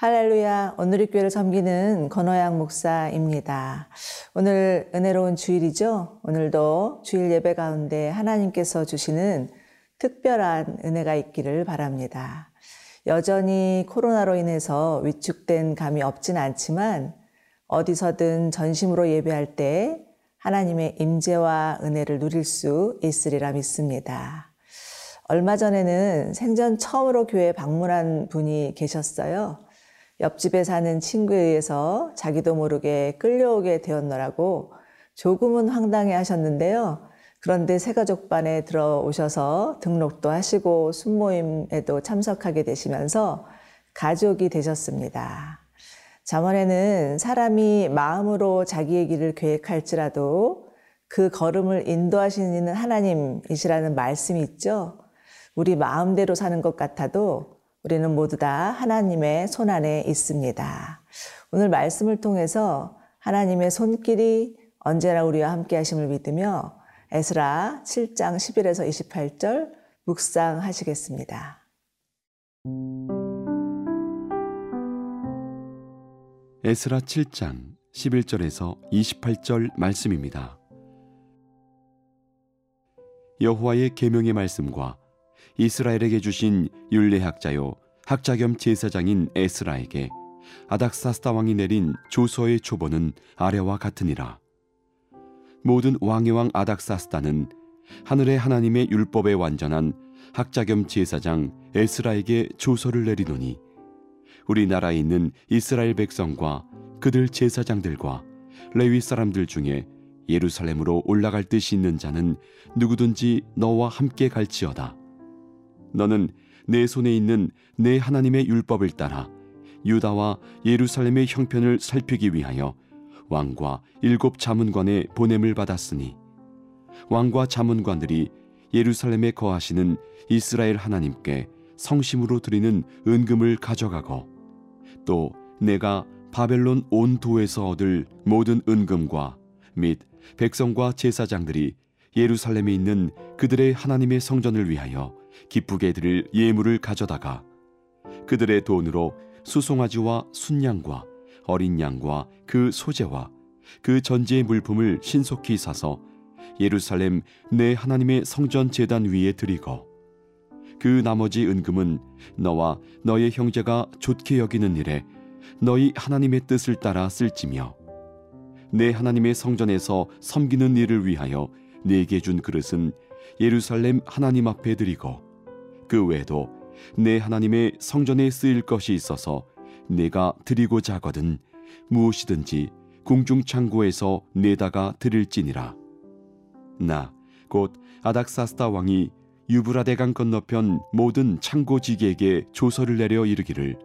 할렐루야, 오늘의 교회를 섬기는 건호양 목사입니다. 오늘 은혜로운 주일이죠? 오늘도 주일 예배 가운데 하나님께서 주시는 특별한 은혜가 있기를 바랍니다. 여전히 코로나로 인해서 위축된 감이 없진 않지만 어디서든 전심으로 예배할 때 하나님의 임재와 은혜를 누릴 수 있으리라 믿습니다. 얼마 전에는 생전 처음으로 교회 방문한 분이 계셨어요. 옆집에 사는 친구에 의해서 자기도 모르게 끌려오게 되었노라고 조금은 황당해 하셨는데요. 그런데 새가족반에 들어오셔서 등록도 하시고 순모임에도 참석하게 되시면서 가족이 되셨습니다. 잠언에는 사람이 마음으로 자기의 길을 계획할지라도 그 걸음을 인도하시는 하나님이시라는 말씀이 있죠. 우리 마음대로 사는 것 같아도 우리는 모두 다 하나님의 손 안에 있습니다. 오늘 말씀을 통해서 하나님의 손길이 언제나 우리와 함께 하심을 믿으며 에스라 7장 11에서 28절 묵상하시겠습니다. 에스라 7장 11절에서 28절 말씀입니다. 여호와의 계명의 말씀과 이스라엘에게 주신 율례학자요 학자 겸 제사장인 에스라에게 아닥사스다 왕이 내린 조서의 초본은 아래와 같으니라. 모든 왕의 왕 아닥사스다는 하늘의 하나님의 율법에 완전한 학자 겸 제사장 에스라에게 조서를 내리노니 우리나라에 있는 이스라엘 백성과 그들 제사장들과 레위 사람들 중에 예루살렘으로 올라갈 뜻이 있는 자는 누구든지 너와 함께 갈지어다. 너는 내 손에 있는 내 하나님의 율법을 따라 유다와 예루살렘의 형편을 살피기 위하여 왕과 일곱 자문관의 보냄을 받았으니 왕과 자문관들이 예루살렘에 거하시는 이스라엘 하나님께 성심으로 드리는 은금을 가져가고 또 내가 바벨론 온 도에서 얻을 모든 은금과 및 백성과 제사장들이 예루살렘에 있는 그들의 하나님의 성전을 위하여 기쁘게 드릴 예물을 가져다가 그들의 돈으로 수송아지와 순양과 어린 양과 그 소재와 그 전제의 물품을 신속히 사서 예루살렘 내 하나님의 성전 제단 위에 드리고 그 나머지 은금은 너와 너의 형제가 좋게 여기는 일에 너희 하나님의 뜻을 따라 쓸지며 내 하나님의 성전에서 섬기는 일을 위하여 내게 준 그릇은 예루살렘 하나님 앞에 드리고 그 외에도 내 하나님의 성전에 쓰일 것이 있어서 내가 드리고자 하거든 무엇이든지 궁중 창고에서 내다가 드릴지니라. 나 곧 아닥사스다 왕이 유브라데강 건너편 모든 창고지기에게 조서를 내려 이르기를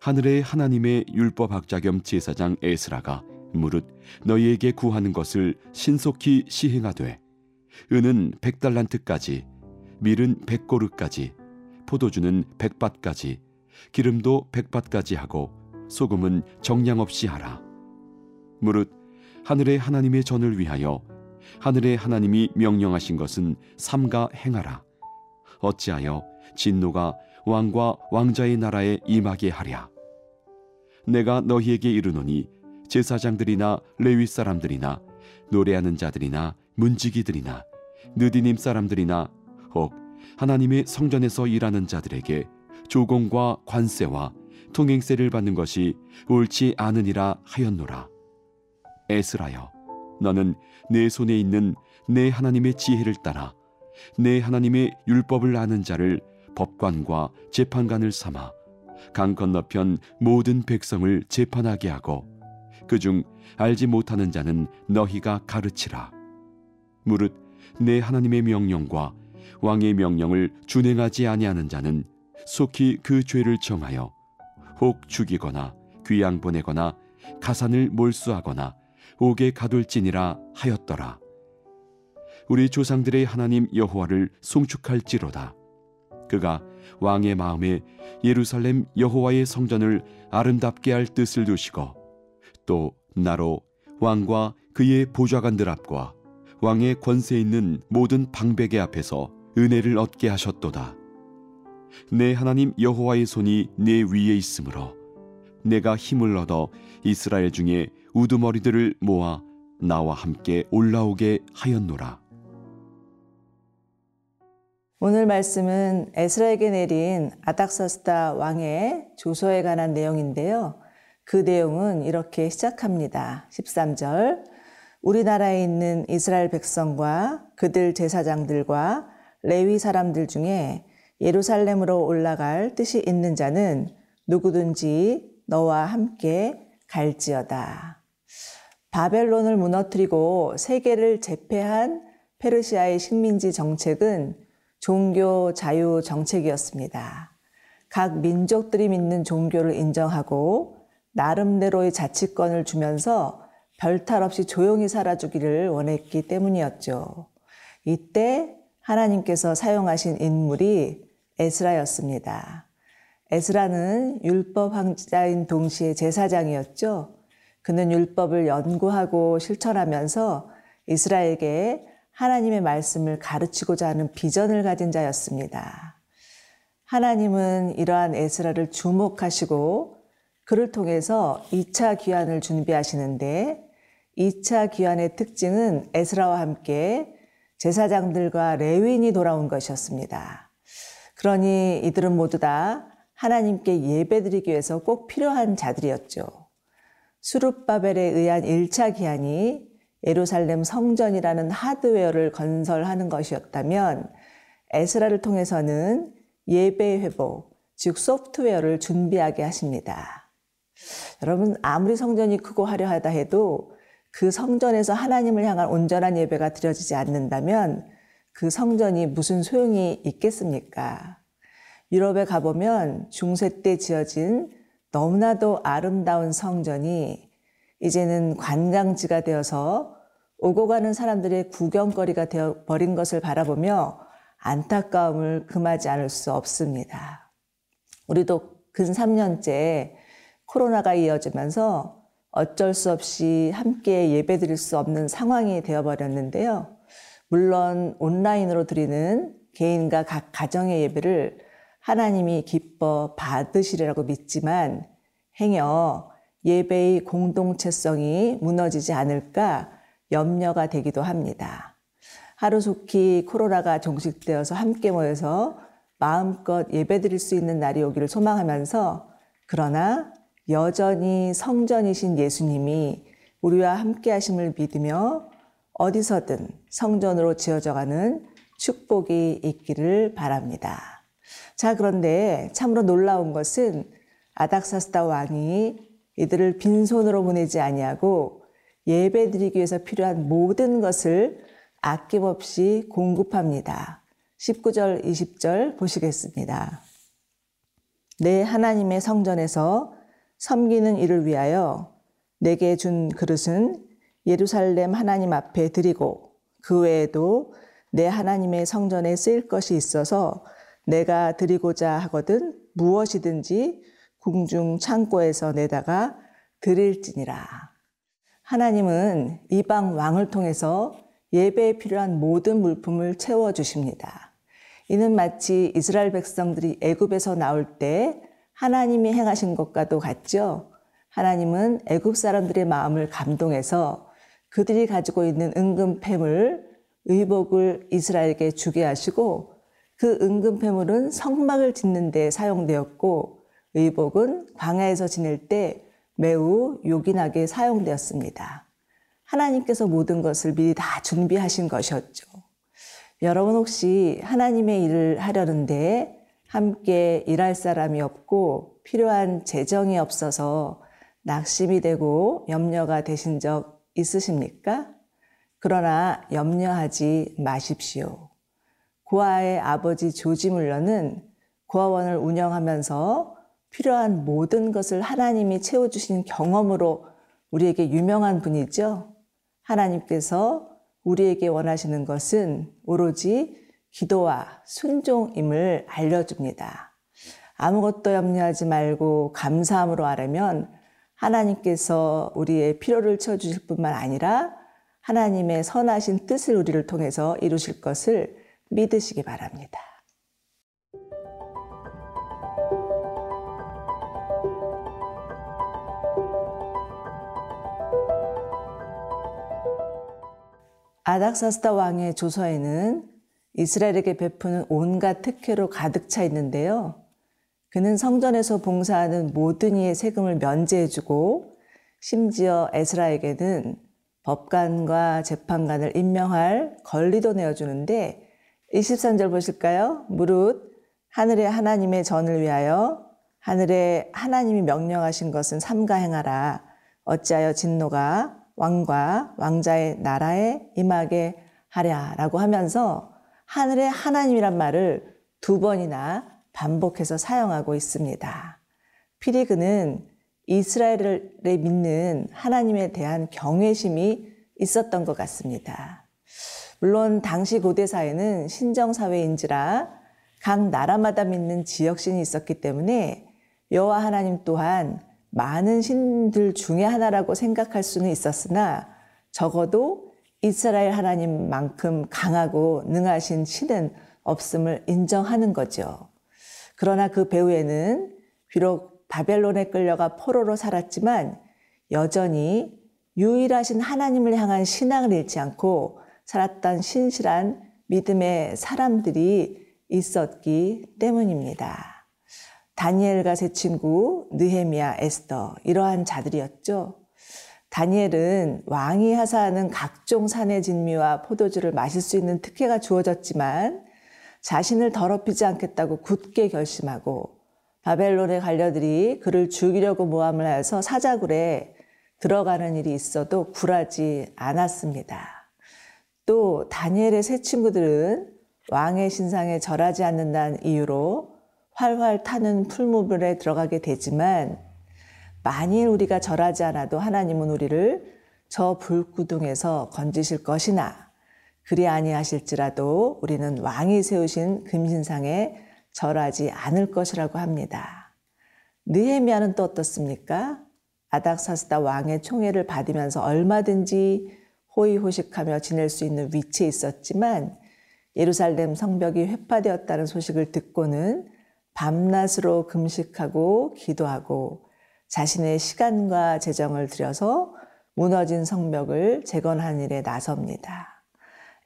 하늘의 하나님의 율법학자 겸 제사장 에스라가 무릇 너희에게 구하는 것을 신속히 시행하되 은은 백달란트까지 밀은 백고르까지 포도주는 백밭까지 기름도 백밭까지 하고 소금은 정량 없이 하라. 무릇 하늘의 하나님의 전을 위하여 하늘의 하나님이 명령하신 것은 삼가 행하라. 어찌하여 진노가 왕과 왕자의 나라에 임하게 하랴? 내가 너희에게 이르노니 제사장들이나 레위 사람들이나 노래하는 자들이나 문지기들이나 느디님 사람들이나 혹 하나님의 성전에서 일하는 자들에게 조공과 관세와 통행세를 받는 것이 옳지 않으니라 하였노라. 에스라여, 너는 내 손에 있는 내 하나님의 지혜를 따라 내 하나님의 율법을 아는 자를 법관과 재판관을 삼아 강 건너편 모든 백성을 재판하게 하고 그중 알지 못하는 자는 너희가 가르치라. 무릇 내 하나님의 명령과 왕의 명령을 준행하지 아니하는 자는 속히 그 죄를 정하여 혹 죽이거나 귀양 보내거나 가산을 몰수하거나 옥에 가둘지니라 하였더라. 우리 조상들의 하나님 여호와를 송축할지로다. 그가 왕의 마음에 예루살렘 여호와의 성전을 아름답게 할 뜻을 두시고 또 나로 왕과 그의 보좌관들 앞과 왕의 권세 있는 모든 방백의 앞에서 은혜를 얻게 하셨도다. 내 하나님 여호와의 손이 내 위에 있으므로 내가 힘을 얻어 이스라엘 중에 우두머리들을 모아 나와 함께 올라오게 하였노라. 오늘 말씀은 에스라에게 내린 아닥사스다 왕의 조서에 관한 내용인데요. 그 내용은 이렇게 시작합니다. 13절. 우리나라에 있는 이스라엘 백성과 그들 제사장들과 레위 사람들 중에 예루살렘으로 올라갈 뜻이 있는 자는 누구든지 너와 함께 갈지어다. 바벨론을 무너뜨리고 세계를 제패한 페르시아의 식민지 정책은 종교 자유 정책이었습니다. 각 민족들이 믿는 종교를 인정하고 나름대로의 자치권을 주면서 별탈 없이 조용히 살아주기를 원했기 때문이었죠. 이때 하나님께서 사용하신 인물이 에스라였습니다. 에스라는 율법 황자인 동시에 제사장이었죠. 그는 율법을 연구하고 실천하면서 이스라엘에게 하나님의 말씀을 가르치고자 하는 비전을 가진 자였습니다. 하나님은 이러한 에스라를 주목하시고 그를 통해서 2차 귀환을 준비하시는데 2차 귀환의 특징은 에스라와 함께 제사장들과 레위인이 돌아온 것이었습니다. 그러니 이들은 모두 다 하나님께 예배드리기 위해서 꼭 필요한 자들이었죠. 수룹바벨에 의한 1차 기한이 예루살렘 성전이라는 하드웨어를 건설하는 것이었다면 에스라를 통해서는 예배 회복, 즉 소프트웨어를 준비하게 하십니다. 여러분 아무리 성전이 크고 화려하다 해도 그 성전에서 하나님을 향한 온전한 예배가 드려지지 않는다면 그 성전이 무슨 소용이 있겠습니까? 유럽에 가보면 중세 때 지어진 너무나도 아름다운 성전이 이제는 관광지가 되어서 오고 가는 사람들의 구경거리가 되어 버린 것을 바라보며 안타까움을 금하지 않을 수 없습니다. 우리도 근 3년째 코로나가 이어지면서 어쩔 수 없이 함께 예배 드릴 수 없는 상황이 되어버렸는데요. 물론 온라인으로 드리는 개인과 각 가정의 예배를 하나님이 기뻐 받으시리라고 믿지만 행여 예배의 공동체성이 무너지지 않을까 염려가 되기도 합니다. 하루속히 코로나가 종식되어서 함께 모여서 마음껏 예배 드릴 수 있는 날이 오기를 소망하면서 그러나 여전히 성전이신 예수님이 우리와 함께 하심을 믿으며 어디서든 성전으로 지어져가는 축복이 있기를 바랍니다. 자, 그런데 참으로 놀라운 것은 아닥사스다 왕이 이들을 빈손으로 보내지 아니하고 예배드리기 위해서 필요한 모든 것을 아낌없이 공급합니다. 19절, 20절 보시겠습니다. 내 하나님의 성전에서 섬기는 일을 위하여 내게 준 그릇은 예루살렘 하나님 앞에 드리고 그 외에도 내 하나님의 성전에 쓰일 것이 있어서 내가 드리고자 하거든 무엇이든지 궁중 창고에서 내다가 드릴지니라. 하나님은 이방 왕을 통해서 예배에 필요한 모든 물품을 채워 주십니다. 이는 마치 이스라엘 백성들이 애굽에서 나올 때 하나님이 행하신 것과도 같죠. 하나님은 애굽 사람들의 마음을 감동해서 그들이 가지고 있는 은금패물, 의복을 이스라엘에게 주게 하시고 그 은금패물은 성막을 짓는 데 사용되었고 의복은 광야에서 지낼 때 매우 요긴하게 사용되었습니다. 하나님께서 모든 것을 미리 다 준비하신 것이었죠. 여러분 혹시 하나님의 일을 하려는데 함께 일할 사람이 없고 필요한 재정이 없어서 낙심이 되고 염려가 되신 적 있으십니까? 그러나 염려하지 마십시오. 고아의 아버지 조지 물러는 고아원을 운영하면서 필요한 모든 것을 하나님이 채워주신 경험으로 우리에게 유명한 분이죠. 하나님께서 우리에게 원하시는 것은 오로지 기도와 순종임을 알려줍니다. 아무것도 염려하지 말고 감사함으로 하려면 하나님께서 우리의 필요를 채워주실 뿐만 아니라 하나님의 선하신 뜻을 우리를 통해서 이루실 것을 믿으시기 바랍니다. 아닥사스다 왕의 조서에는 이스라엘에게 베푸는 온갖 특혜로 가득 차 있는데요. 그는 성전에서 봉사하는 모든 이의 세금을 면제해주고 심지어 에스라에게는 법관과 재판관을 임명할 권리도 내어주는데 23절 보실까요? 무릇 하늘의 하나님의 전을 위하여 하늘의 하나님이 명령하신 것은 삼가 행하라. 어찌하여 진노가 왕과 왕자의 나라에 임하게 하랴라고 하면서 하늘의 하나님이란 말을 두 번이나 반복해서 사용하고 있습니다. 피리그는 이스라엘을 믿는 하나님에 대한 경외심이 있었던 것 같습니다. 물론 당시 고대사회는 신정사회인지라 각 나라마다 믿는 지역신이 있었기 때문에 여호와 하나님 또한 많은 신들 중에 하나라고 생각할 수는 있었으나 적어도 이스라엘 하나님만큼 강하고 능하신 신은 없음을 인정하는 거죠. 그러나 그 배후에는 비록 바벨론에 끌려가 포로로 살았지만 여전히 유일하신 하나님을 향한 신앙을 잃지 않고 살았던 신실한 믿음의 사람들이 있었기 때문입니다. 다니엘과 세 친구 느헤미야, 에스더 이러한 자들이었죠. 다니엘은 왕이 하사하는 각종 산의 진미와 포도주를 마실 수 있는 특혜가 주어졌지만 자신을 더럽히지 않겠다고 굳게 결심하고 바벨론의 관료들이 그를 죽이려고 모함을 하여서 사자굴에 들어가는 일이 있어도 굴하지 않았습니다. 또 다니엘의 세 친구들은 왕의 신상에 절하지 않는다는 이유로 활활 타는 풀무불에 들어가게 되지만 만일 우리가 절하지 않아도 하나님은 우리를 저 불구둥에서 건지실 것이나 그리 아니하실지라도 우리는 왕이 세우신 금신상에 절하지 않을 것이라고 합니다. 느헤미야는 또 어떻습니까? 아닥사스다 왕의 총애를 받으면서 얼마든지 호의호식하며 지낼 수 있는 위치에 있었지만 예루살렘 성벽이 회파되었다는 소식을 듣고는 밤낮으로 금식하고 기도하고 자신의 시간과 재정을 들여서 무너진 성벽을 재건한 일에 나섭니다.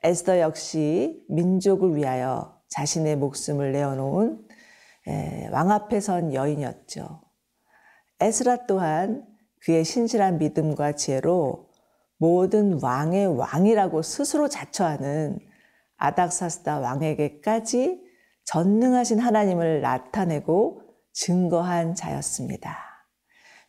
에스더 역시 민족을 위하여 자신의 목숨을 내어놓은 왕 앞에 선 여인이었죠. 에스라 또한 그의 신실한 믿음과 지혜로 모든 왕의 왕이라고 스스로 자처하는 아닥사스다 왕에게까지 전능하신 하나님을 나타내고 증거한 자였습니다.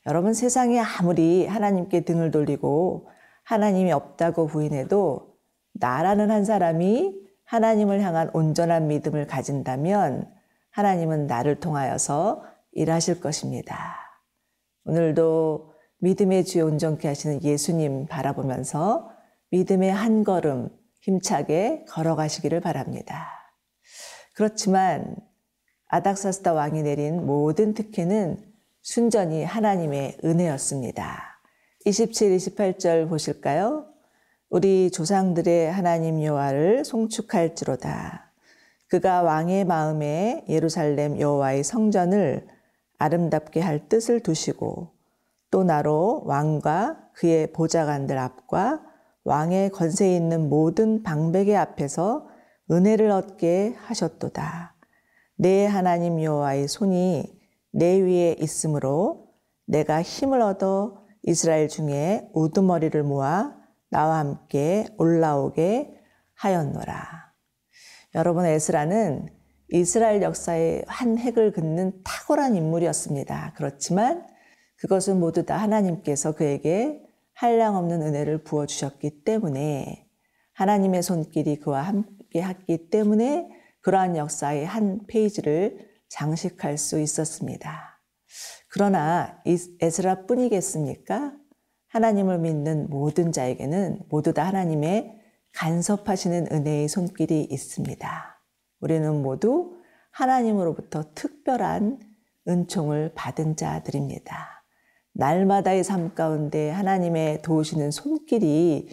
여러분 세상에 아무리 하나님께 등을 돌리고 하나님이 없다고 부인해도 나라는 한 사람이 하나님을 향한 온전한 믿음을 가진다면 하나님은 나를 통하여서 일하실 것입니다. 오늘도 믿음의 주에 온전케 하시는 예수님 바라보면서 믿음의 한 걸음 힘차게 걸어가시기를 바랍니다. 그렇지만 아닥사스다 왕이 내린 모든 특혜는 순전히 하나님의 은혜였습니다. 27, 28절 보실까요? 우리 조상들의 하나님 여호와를 송축할지로다. 그가 왕의 마음에 예루살렘 여호와의 성전을 아름답게 할 뜻을 두시고 또 나로 왕과 그의 보좌관들 앞과 왕의 권세 있는 모든 방백의 앞에서 은혜를 얻게 하셨도다. 내 하나님 여호와의 손이 내 위에 있으므로 내가 힘을 얻어 이스라엘 중에 우두머리를 모아 나와 함께 올라오게 하였노라. 여러분 에스라는 이스라엘 역사의 한 획을 긋는 탁월한 인물이었습니다. 그렇지만 그것은 모두 다 하나님께서 그에게 한량없는 은혜를 부어 주셨기 때문에 하나님의 손길이 그와 함께 했기 때문에 그러한 역사의 한 페이지를 장식할 수 있었습니다. 그러나 에스라 뿐이겠습니까? 하나님을 믿는 모든 자에게는 모두 다 하나님의 간섭하시는 은혜의 손길이 있습니다. 우리는 모두 하나님으로부터 특별한 은총을 받은 자들입니다. 날마다의 삶 가운데 하나님의 도우시는 손길이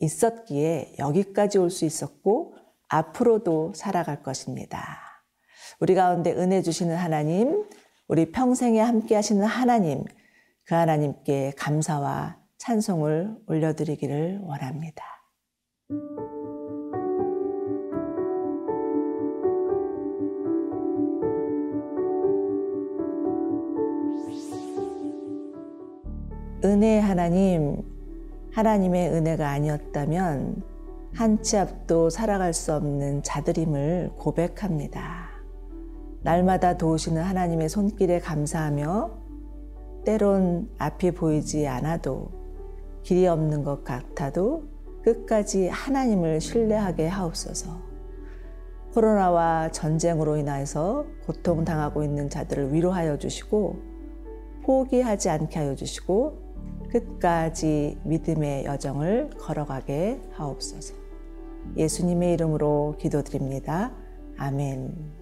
있었기에 여기까지 올 수 있었고 앞으로도 살아갈 것입니다. 우리 가운데 은혜 주시는 하나님, 우리 평생에 함께 하시는 하나님, 그 하나님께 감사와 찬송을 올려드리기를 원합니다. 은혜 하나님, 하나님의 은혜가 아니었다면 한 치 앞도 살아갈 수 없는 자들임을 고백합니다. 날마다 도우시는 하나님의 손길에 감사하며 때론 앞이 보이지 않아도 길이 없는 것 같아도 끝까지 하나님을 신뢰하게 하옵소서. 코로나와 전쟁으로 인하여서 고통당하고 있는 자들을 위로하여 주시고 포기하지 않게 하여 주시고 끝까지 믿음의 여정을 걸어가게 하옵소서. 예수님의 이름으로 기도드립니다. 아멘.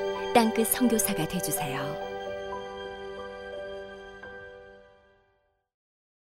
땅끝 성교사가 되주세요